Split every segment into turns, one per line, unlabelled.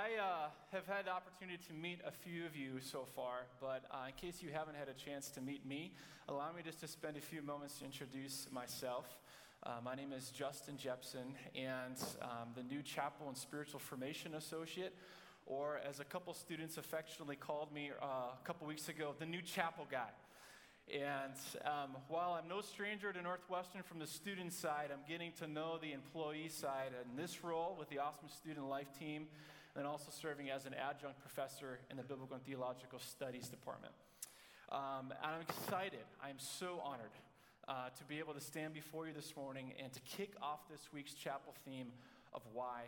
I uh, have had the opportunity to meet a few of you so far, but uh, in case you haven't had a chance to meet me, allow me just to spend a few moments to introduce myself. Uh, my name is Justin Jepson, and um, the new Chapel and Spiritual Formation Associate, or as a couple students affectionately called me uh, a couple weeks ago, the new Chapel Guy. And um, while I'm no stranger to Northwestern from the student side, I'm getting to know the employee side in this role with the Awesome Student Life team, and also serving as an adjunct professor in the Biblical and Theological Studies Department. Um, and I'm excited, I'm so honored uh, to be able to stand before you this morning and to kick off this week's chapel theme of why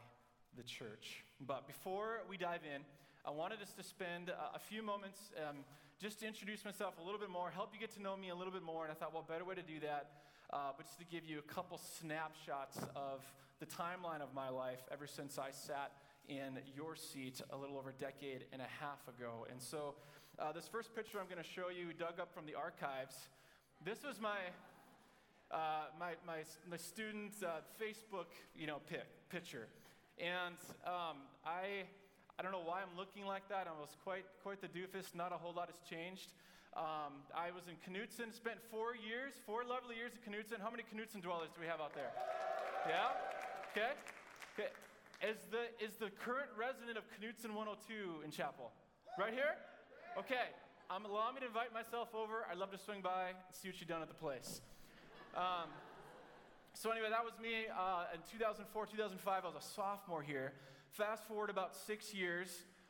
the church. But before we dive in, I wanted us to spend a few moments um, just to introduce myself a little bit more, help you get to know me a little bit more. And I thought, well, better way to do that, uh, but just to give you a couple snapshots of the timeline of my life ever since I sat in your seat a little over a decade and a half ago. And so, uh, this first picture I'm going to show you, dug up from the archives, this was my. Uh, my, my, my student uh, Facebook, you know, pic, picture. And um, I, I don't know why I'm looking like that. I was quite, quite the doofus. Not a whole lot has changed. Um, I was in Knutson, spent four years, four lovely years in Knutson. How many Knutson dwellers do we have out there? Yeah? Okay. Okay. Is the, is the current resident of Knutson 102 in Chapel? Right here? Okay. Um, allow me to invite myself over. I'd love to swing by and see what you've done at the place. Um, so, anyway, that was me uh, in 2004, 2005. I was a sophomore here. Fast forward about six years,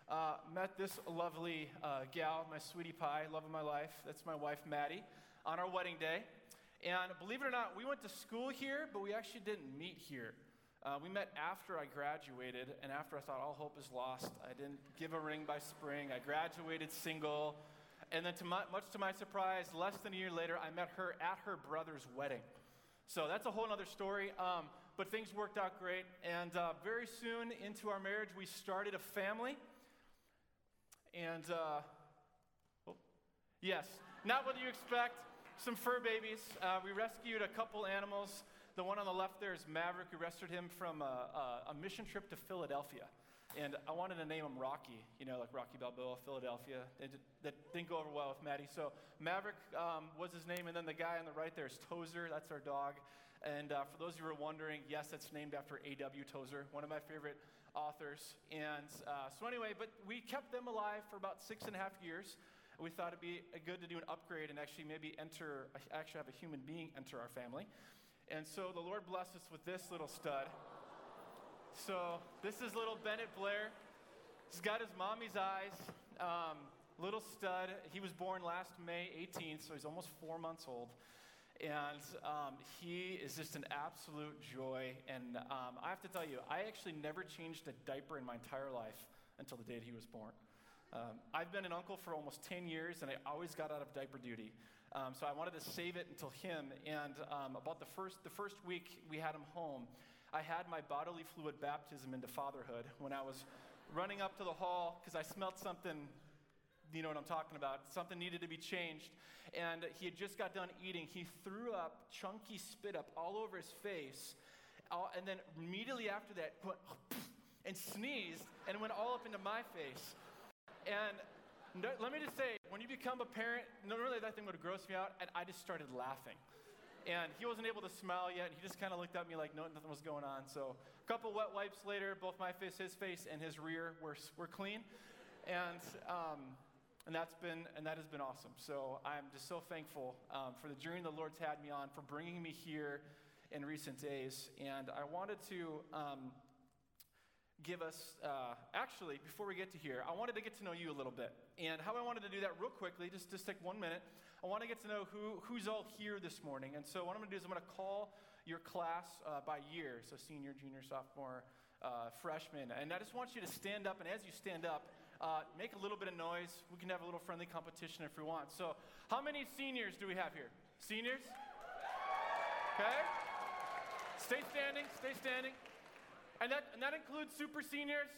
uh, met this lovely uh, gal, my sweetie pie, love of my life. That's my wife, Maddie, on our wedding day. And believe it or not, we went to school here, but we actually didn't meet here. Uh, we met after I graduated, and after I thought all hope is lost, I didn't give a ring by spring. I graduated single. And then, to my, much to my surprise, less than a year later, I met her at her brother's wedding. So that's a whole other story. Um, but things worked out great. And uh, very soon into our marriage, we started a family. And, uh, oh, yes, not what you expect. Some fur babies. Uh, we rescued a couple animals. The one on the left there is Maverick. We rescued him from a, a, a mission trip to Philadelphia. And I wanted to name him Rocky, you know, like Rocky Balboa, Philadelphia. It, that didn't go over well with Maddie. So Maverick um, was his name, and then the guy on the right there is Tozer. That's our dog. And uh, for those of you who are wondering, yes, it's named after A.W. Tozer, one of my favorite authors. And uh, so anyway, but we kept them alive for about six and a half years. We thought it'd be good to do an upgrade and actually maybe enter, actually have a human being enter our family. And so the Lord blessed us with this little stud. So this is little Bennett Blair. He's got his mommy's eyes. Um, little stud. He was born last May 18th, so he's almost four months old. And um, he is just an absolute joy. And um, I have to tell you, I actually never changed a diaper in my entire life until the day he was born. Um, I've been an uncle for almost 10 years, and I always got out of diaper duty. Um, so I wanted to save it until him. And um, about the first, the first week we had him home, I had my bodily fluid baptism into fatherhood when I was running up to the hall because I smelled something you know what I'm talking about. Something needed to be changed. And he had just got done eating. He threw up chunky spit up all over his face. And then immediately after that, went and sneezed and went all up into my face. And let me just say, when you become a parent, normally that thing would gross me out, and I just started laughing. And he wasn't able to smile yet. He just kind of looked at me like no, nothing was going on. So a couple wet wipes later, both my face, his face, and his rear were, were clean. And, um, and that's been and that has been awesome. So I'm just so thankful um, for the journey the Lord's had me on, for bringing me here in recent days. And I wanted to um, give us, uh, actually, before we get to here, I wanted to get to know you a little bit. And how I wanted to do that real quickly, just, just take one minute, I want to get to know who, who's all here this morning. And so what I'm going to do is I'm going to call your class uh, by year, so senior, junior, sophomore, uh, freshman. And I just want you to stand up, and as you stand up, uh, make a little bit of noise. We can have a little friendly competition if we want. So, how many seniors do we have here? Seniors? Okay? Stay standing, stay standing. And that, and that includes super seniors.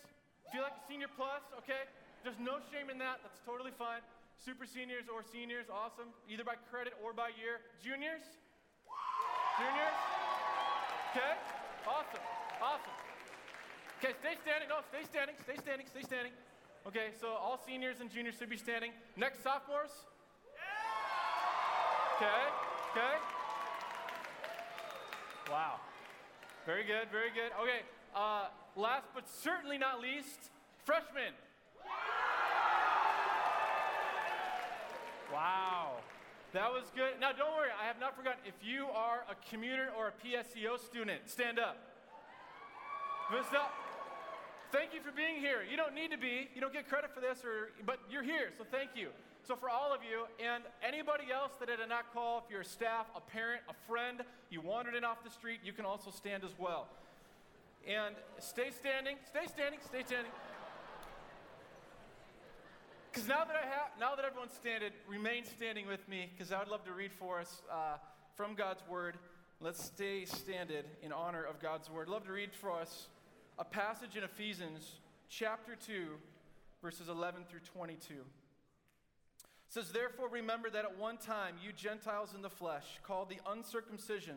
If you like a senior plus, okay? There's no shame in that. That's totally fine. Super seniors or seniors, awesome. Either by credit or by year. Juniors? Juniors? Okay? Awesome. Awesome. Okay, stay standing. No, stay standing, stay standing, stay standing. Okay, so all seniors and juniors should be standing. Next, sophomores. Okay, okay. Wow. Very good, very good. Okay, uh, last but certainly not least, freshmen. Wow. That was good. Now, don't worry, I have not forgotten. If you are a commuter or a PSEO student, stand up. Thank you for being here. You don't need to be, you don't get credit for this, or, but you're here, so thank you. So, for all of you, and anybody else that I did not call, if you're a staff, a parent, a friend, you wandered in off the street, you can also stand as well. And stay standing, stay standing, stay standing. Because now that I have, now that everyone's standing, remain standing with me, because I would love to read for us uh, from God's Word. Let's stay standed in honor of God's Word. I'd love to read for us a passage in Ephesians chapter 2, verses 11 through 22. It says, Therefore, remember that at one time you Gentiles in the flesh, called the uncircumcision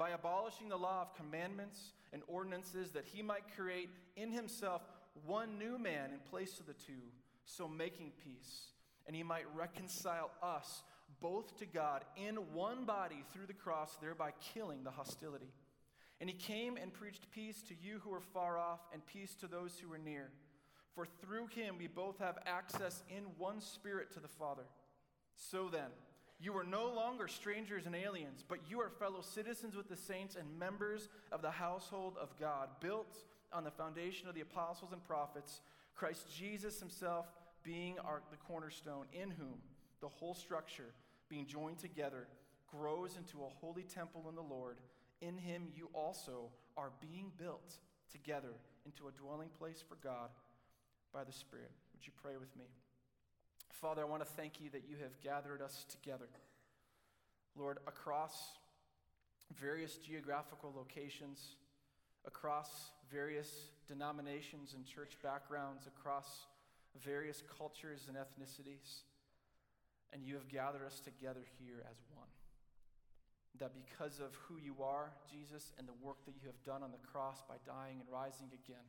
by abolishing the law of commandments and ordinances, that he might create in himself one new man in place of the two, so making peace and he might reconcile us both to God in one body through the cross, thereby killing the hostility. And he came and preached peace to you who are far off and peace to those who are near. For through him we both have access in one spirit to the Father. So then, you are no longer strangers and aliens, but you are fellow citizens with the saints and members of the household of God, built on the foundation of the apostles and prophets, Christ Jesus himself being our, the cornerstone, in whom the whole structure, being joined together, grows into a holy temple in the Lord. In him you also are being built together into a dwelling place for God by the Spirit. Would you pray with me? Father, I want to thank you that you have gathered us together. Lord, across various geographical locations, across various denominations and church backgrounds, across various cultures and ethnicities, and you have gathered us together here as one. That because of who you are, Jesus, and the work that you have done on the cross by dying and rising again,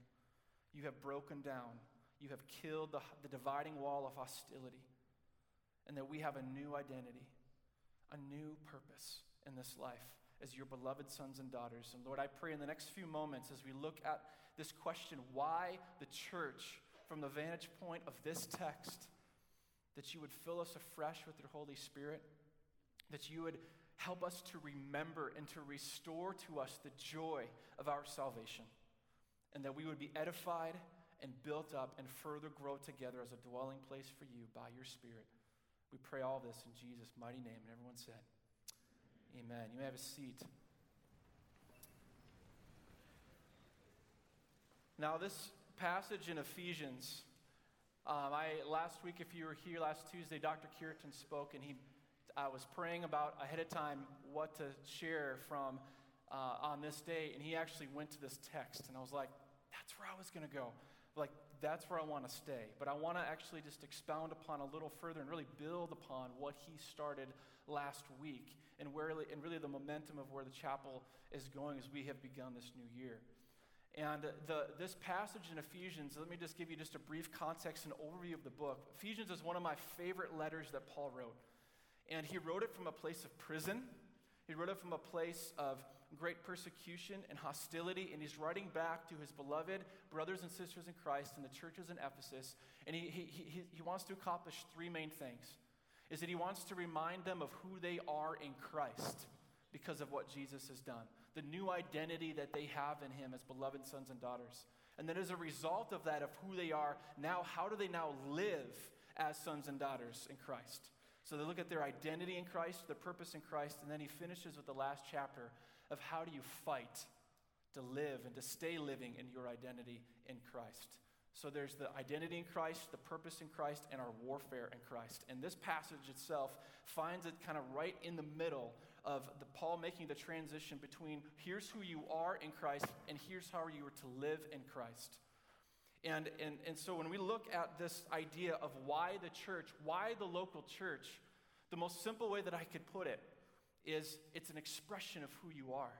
you have broken down, you have killed the, the dividing wall of hostility, and that we have a new identity, a new purpose in this life as your beloved sons and daughters. And Lord, I pray in the next few moments as we look at this question why the church from the vantage point of this text, that you would fill us afresh with your Holy Spirit, that you would help us to remember and to restore to us the joy of our salvation, and that we would be edified and built up and further grow together as a dwelling place for you by your Spirit. We pray all this in Jesus' mighty name. And everyone said, Amen. You may have a seat. Now, this passage in Ephesians. Um, I last week, if you were here last Tuesday, Dr. Kiritan spoke, and he I was praying about ahead of time what to share from uh, on this day, and he actually went to this text, and I was like, that's where I was going to go. Like, that's where I want to stay. But I want to actually just expound upon a little further and really build upon what he started last week and, where, and really the momentum of where the chapel is going as we have begun this new year. And the, this passage in Ephesians, let me just give you just a brief context and overview of the book. Ephesians is one of my favorite letters that Paul wrote. And he wrote it from a place of prison. He wrote it from a place of great persecution and hostility. And he's writing back to his beloved brothers and sisters in Christ in the churches in Ephesus. And he, he, he, he wants to accomplish three main things. Is that he wants to remind them of who they are in Christ because of what Jesus has done the new identity that they have in Him as beloved sons and daughters. And then, as a result of that, of who they are, now, how do they now live as sons and daughters in Christ? So they look at their identity in Christ, their purpose in Christ, and then he finishes with the last chapter of how do you fight to live and to stay living in your identity in Christ. So there's the identity in Christ, the purpose in Christ, and our warfare in Christ. And this passage itself finds it kind of right in the middle of the Paul making the transition between here's who you are in Christ and here's how you are to live in Christ. And, and, and so when we look at this idea of why the church, why the local church, the most simple way that I could put it is it's an expression of who you are.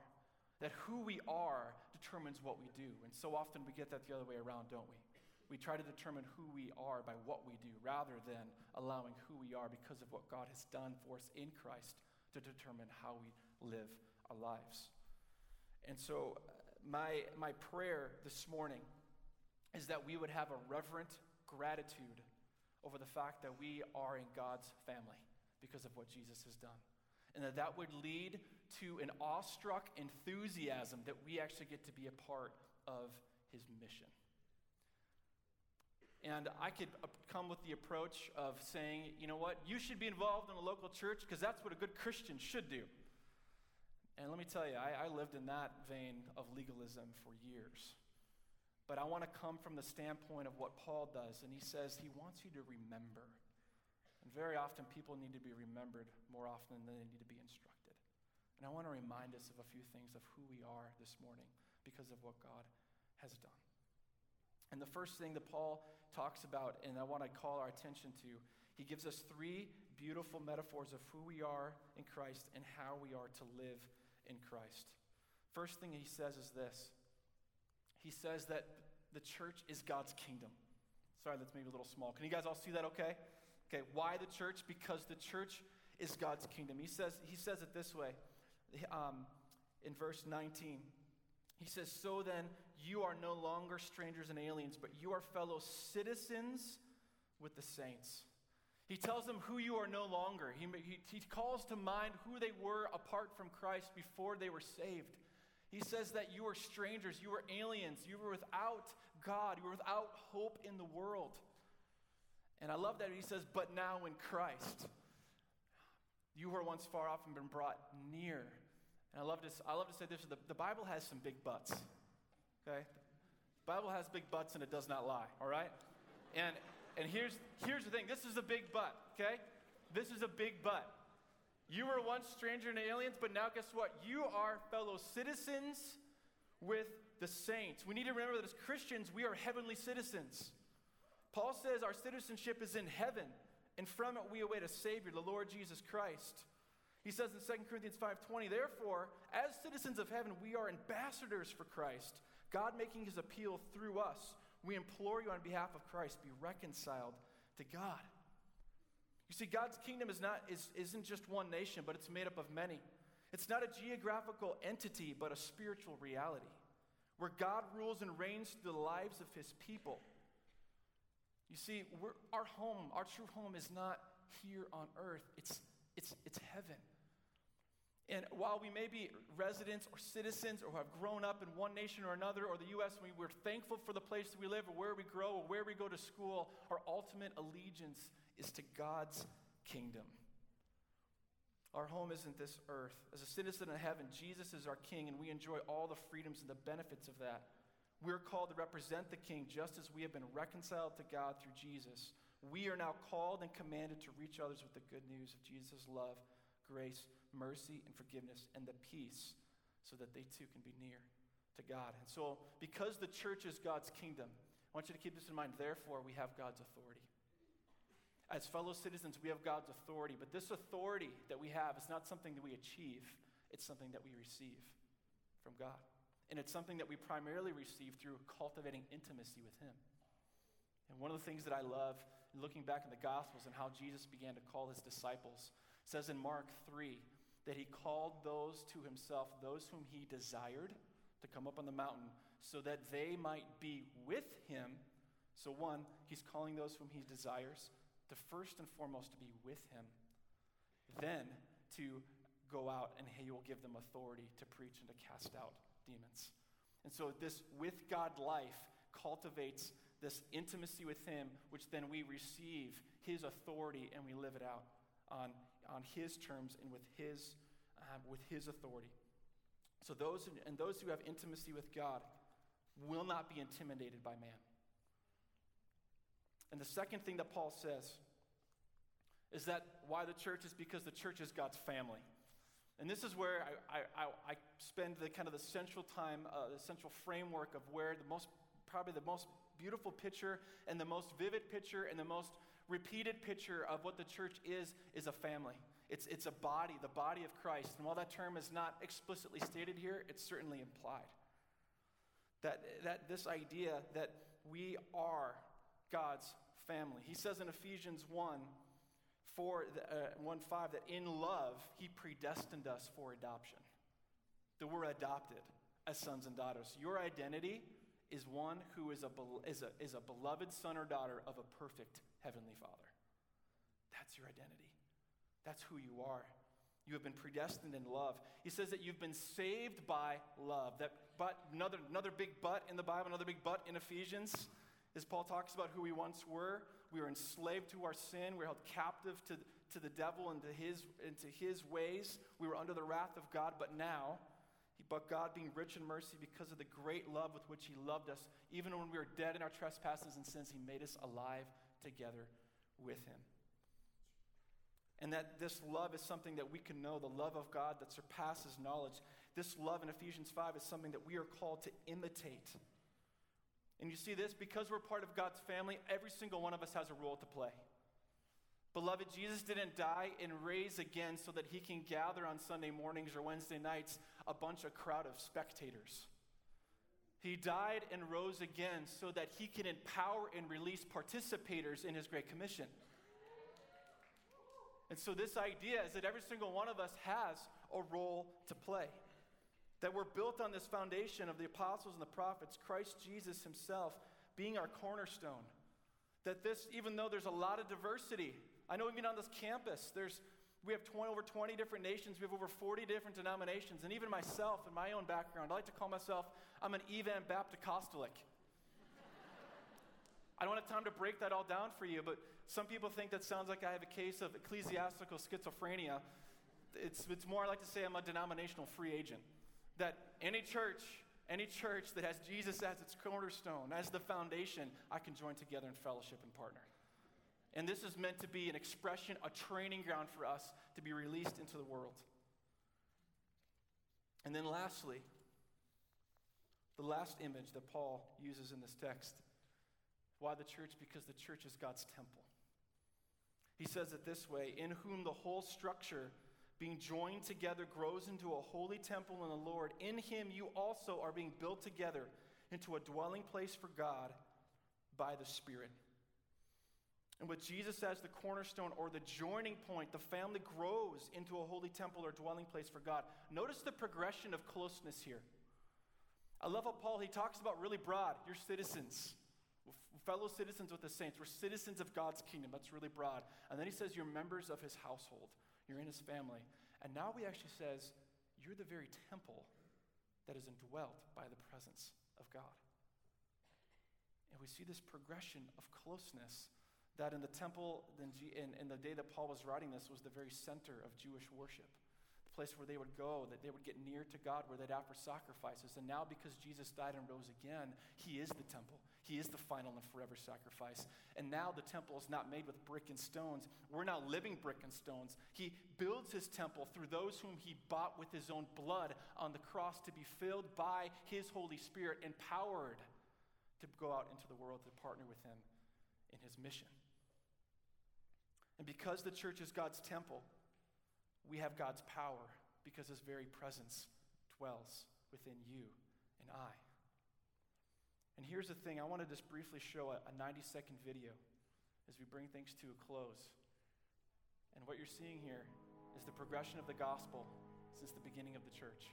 That who we are determines what we do. And so often we get that the other way around, don't we? We try to determine who we are by what we do rather than allowing who we are because of what God has done for us in Christ to determine how we live our lives. And so, uh, my, my prayer this morning is that we would have a reverent gratitude over the fact that we are in God's family because of what Jesus has done. And that that would lead to an awestruck enthusiasm that we actually get to be a part of his mission. And I could come with the approach of saying, you know what, you should be involved in a local church because that's what a good Christian should do. And let me tell you, I, I lived in that vein of legalism for years. But I want to come from the standpoint of what Paul does. And he says he wants you to remember. And very often, people need to be remembered more often than they need to be instructed. And I want to remind us of a few things of who we are this morning because of what God has done. And the first thing that Paul talks about, and I want to call our attention to, he gives us three beautiful metaphors of who we are in Christ and how we are to live in Christ. First thing he says is this He says that the church is God's kingdom. Sorry, that's maybe a little small. Can you guys all see that okay? Okay, why the church? Because the church is God's kingdom. He says, he says it this way um, in verse 19. He says, So then, you are no longer strangers and aliens, but you are fellow citizens with the saints. He tells them who you are no longer. He, he, he, calls to mind who they were apart from Christ before they were saved. He says that you are strangers, you are aliens, you were without God, you were without hope in the world. And I love that he says, but now in Christ, you who were once far off and been brought near. And I love to, I love to say this the, the Bible has some big butts okay? The Bible has big butts and it does not lie, all right? And, and here's, here's the thing this is a big butt, okay? This is a big butt. You were once stranger and aliens, but now guess what? You are fellow citizens with the saints. We need to remember that as Christians, we are heavenly citizens. Paul says our citizenship is in heaven, and from it we await a Savior, the Lord Jesus Christ. He says in 2 Corinthians 5:20, therefore, as citizens of heaven, we are ambassadors for Christ God making his appeal through us, we implore you on behalf of Christ, be reconciled to God. You see, God's kingdom is not, is, isn't just one nation, but it's made up of many. It's not a geographical entity, but a spiritual reality where God rules and reigns through the lives of his people. You see, our home, our true home, is not here on earth, it's, it's, it's heaven. And while we may be residents or citizens or have grown up in one nation or another or the U.S., we, we're thankful for the place that we live or where we grow or where we go to school, our ultimate allegiance is to God's kingdom. Our home isn't this earth. As a citizen of heaven, Jesus is our king, and we enjoy all the freedoms and the benefits of that. We're called to represent the king just as we have been reconciled to God through Jesus. We are now called and commanded to reach others with the good news of Jesus' love, grace, mercy and forgiveness and the peace so that they too can be near to God. And so, because the church is God's kingdom, I want you to keep this in mind. Therefore, we have God's authority. As fellow citizens, we have God's authority, but this authority that we have is not something that we achieve, it's something that we receive from God. And it's something that we primarily receive through cultivating intimacy with Him. And one of the things that I love, looking back in the Gospels and how Jesus began to call His disciples, says in Mark 3 that he called those to himself, those whom he desired to come up on the mountain, so that they might be with him. So, one, he's calling those whom he desires to first and foremost to be with him, then to go out and he will give them authority to preach and to cast out demons. And so, this with God life cultivates this intimacy with him, which then we receive his authority and we live it out on on his terms and with his, uh, with his authority. So those and those who have intimacy with God will not be intimidated by man. And the second thing that Paul says is that why the church is because the church is God's family. And this is where I, I, I spend the kind of the central time, uh, the central framework of where the most, probably the most beautiful picture and the most vivid picture and the most repeated picture of what the church is, is a family. It's, it's a body, the body of Christ. And while that term is not explicitly stated here, it's certainly implied. That, that this idea that we are God's family. He says in Ephesians 1, 4, uh, 1 5 that in love he predestined us for adoption. That we're adopted as sons and daughters. Your identity is one who is a, is, a, is a beloved son or daughter of a perfect heavenly father. That's your identity. That's who you are. You have been predestined in love. He says that you've been saved by love. That but another another big but in the Bible, another big but in Ephesians, as Paul talks about who we once were. We were enslaved to our sin. We were held captive to, to the devil and to his, into his ways. We were under the wrath of God, but now, but God, being rich in mercy because of the great love with which He loved us, even when we were dead in our trespasses and sins, He made us alive together with Him. And that this love is something that we can know, the love of God that surpasses knowledge. This love in Ephesians 5 is something that we are called to imitate. You see this because we're part of God's family, every single one of us has a role to play. Beloved, Jesus didn't die and raise again so that he can gather on Sunday mornings or Wednesday nights a bunch of crowd of spectators. He died and rose again so that he can empower and release participators in his Great Commission. And so, this idea is that every single one of us has a role to play. That we're built on this foundation of the apostles and the prophets, Christ Jesus himself being our cornerstone. That this, even though there's a lot of diversity, I know even on this campus, there's we have 20, over 20 different nations. We have over 40 different denominations. And even myself, in my own background, I like to call myself, I'm an Evan Baptist-Costolic. I don't have time to break that all down for you, but some people think that sounds like I have a case of ecclesiastical schizophrenia. It's, it's more I like to say I'm a denominational free agent that any church, any church that has Jesus as its cornerstone, as the foundation, I can join together in fellowship and partner. And this is meant to be an expression, a training ground for us to be released into the world. And then lastly, the last image that Paul uses in this text. Why the church? Because the church is God's temple. He says it this way In whom the whole structure being joined together, grows into a holy temple in the Lord. In him you also are being built together into a dwelling place for God by the Spirit. And with Jesus as the cornerstone or the joining point, the family grows into a holy temple or dwelling place for God. Notice the progression of closeness here. I love how Paul he talks about really broad. You're citizens, fellow citizens with the saints. We're citizens of God's kingdom. That's really broad. And then he says you're members of his household. You're in his family. And now he actually says, You're the very temple that is indwelt by the presence of God. And we see this progression of closeness that in the temple, in, the day that Paul was writing this, was the very center of Jewish worship the place where they would go, that they would get near to God, where they'd offer sacrifices. And now, because Jesus died and rose again, He is the temple. He is the final and forever sacrifice. And now the temple is not made with brick and stones. We're now living brick and stones. He builds His temple through those whom He bought with His own blood on the cross to be filled by His Holy Spirit, empowered to go out into the world to partner with Him in His mission. And because the church is God's temple, we have God's power because his very presence dwells within you and I. And here's the thing I want to just briefly show a, a 90 second video as we bring things to a close. And what you're seeing here is the progression of the gospel since the beginning of the church.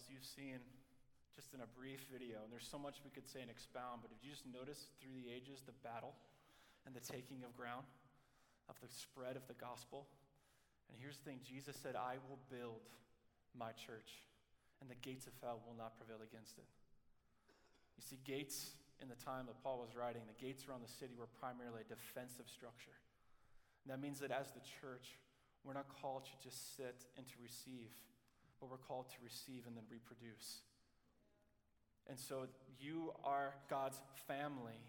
As you've seen just in a brief video, and there's so much we could say and expound, but if you just notice through the ages the battle and the taking of ground, of the spread of the gospel. And here's the thing Jesus said, I will build my church, and the gates of hell will not prevail against it. You see, gates in the time that Paul was writing, the gates around the city were primarily a defensive structure. And that means that as the church, we're not called to just sit and to receive, but we're called to receive and then reproduce. And so you are God's family.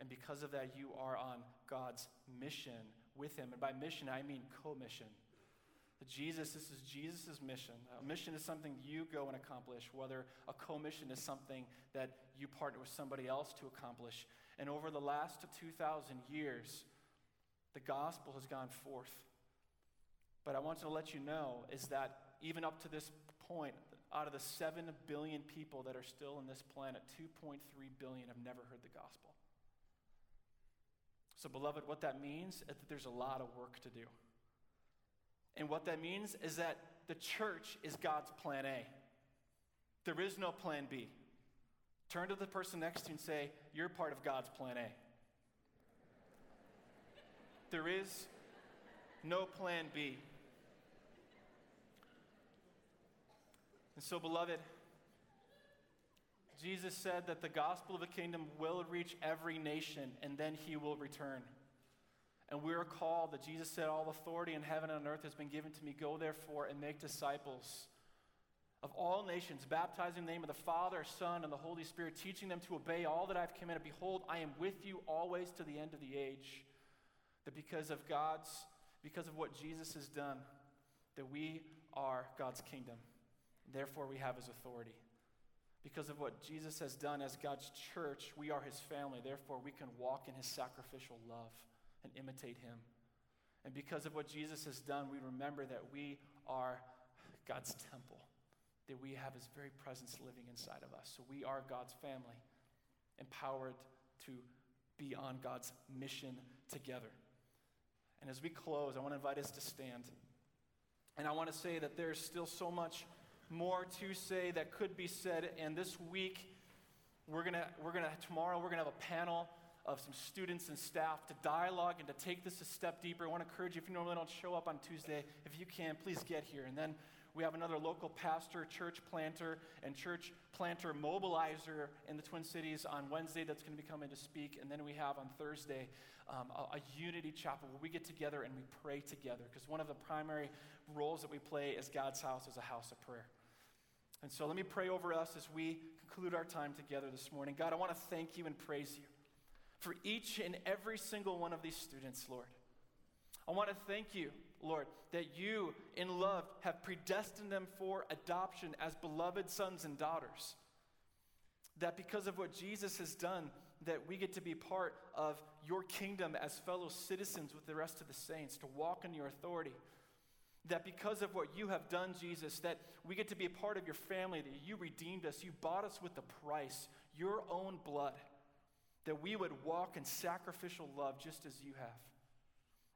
And because of that, you are on God's mission with him. And by mission, I mean co-mission. Jesus, this is Jesus' mission. A mission is something you go and accomplish, whether a co-mission is something that you partner with somebody else to accomplish. And over the last 2,000 years, the gospel has gone forth. But I want to let you know is that even up to this point, out of the 7 billion people that are still on this planet, 2.3 billion have never heard the gospel. So, beloved, what that means is that there's a lot of work to do. And what that means is that the church is God's plan A. There is no plan B. Turn to the person next to you and say, You're part of God's plan A. There is no plan B. And so, beloved, Jesus said that the gospel of the kingdom will reach every nation and then he will return. And we are called that Jesus said, All authority in heaven and on earth has been given to me. Go therefore and make disciples of all nations, baptizing in the name of the Father, Son, and the Holy Spirit, teaching them to obey all that I've commanded. Behold, I am with you always to the end of the age. That because of God's, because of what Jesus has done, that we are God's kingdom. Therefore, we have his authority. Because of what Jesus has done as God's church, we are his family. Therefore, we can walk in his sacrificial love and imitate him. And because of what Jesus has done, we remember that we are God's temple, that we have his very presence living inside of us. So we are God's family, empowered to be on God's mission together. And as we close, I want to invite us to stand. And I want to say that there's still so much more to say that could be said. And this week, we're gonna, we're gonna, tomorrow, we're gonna have a panel of some students and staff to dialogue and to take this a step deeper. I want to encourage you, if you normally don't show up on Tuesday, if you can, please get here. And then we have another local pastor, church planter, and church planter mobilizer in the Twin Cities on Wednesday that's going to be coming to speak. And then we have on Thursday um, a, a, unity chapel where we get together and we pray together. Because one of the primary roles that we play as God's house is a house of prayer. And so let me pray over us as we conclude our time together this morning. God, I want to thank you and praise you for each and every single one of these students, Lord. I want to thank you, Lord, that you, in love, have predestined them for adoption as beloved sons and daughters. That because of what Jesus has done, that we get to be part of your kingdom as fellow citizens with the rest of the saints, to walk in your authority. That because of what you have done, Jesus, that we get to be a part of your family, that you redeemed us, you bought us with the price, your own blood, that we would walk in sacrificial love just as you have.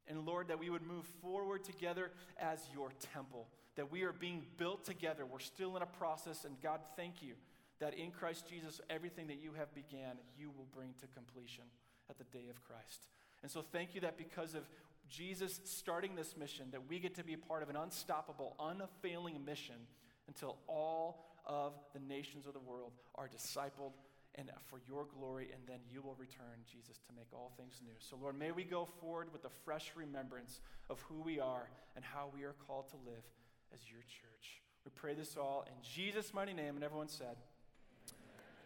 And Lord, that we would move forward together as your temple, that we are being built together. We're still in a process, and God, thank you that in Christ Jesus, everything that you have began, you will bring to completion at the day of Christ. And so thank you that because of Jesus starting this mission, that we get to be part of an unstoppable, unfailing mission until all of the nations of the world are discipled and for your glory, and then you will return, Jesus, to make all things new. So, Lord, may we go forward with a fresh remembrance of who we are and how we are called to live as your church. We pray this all in Jesus' mighty name, and everyone said,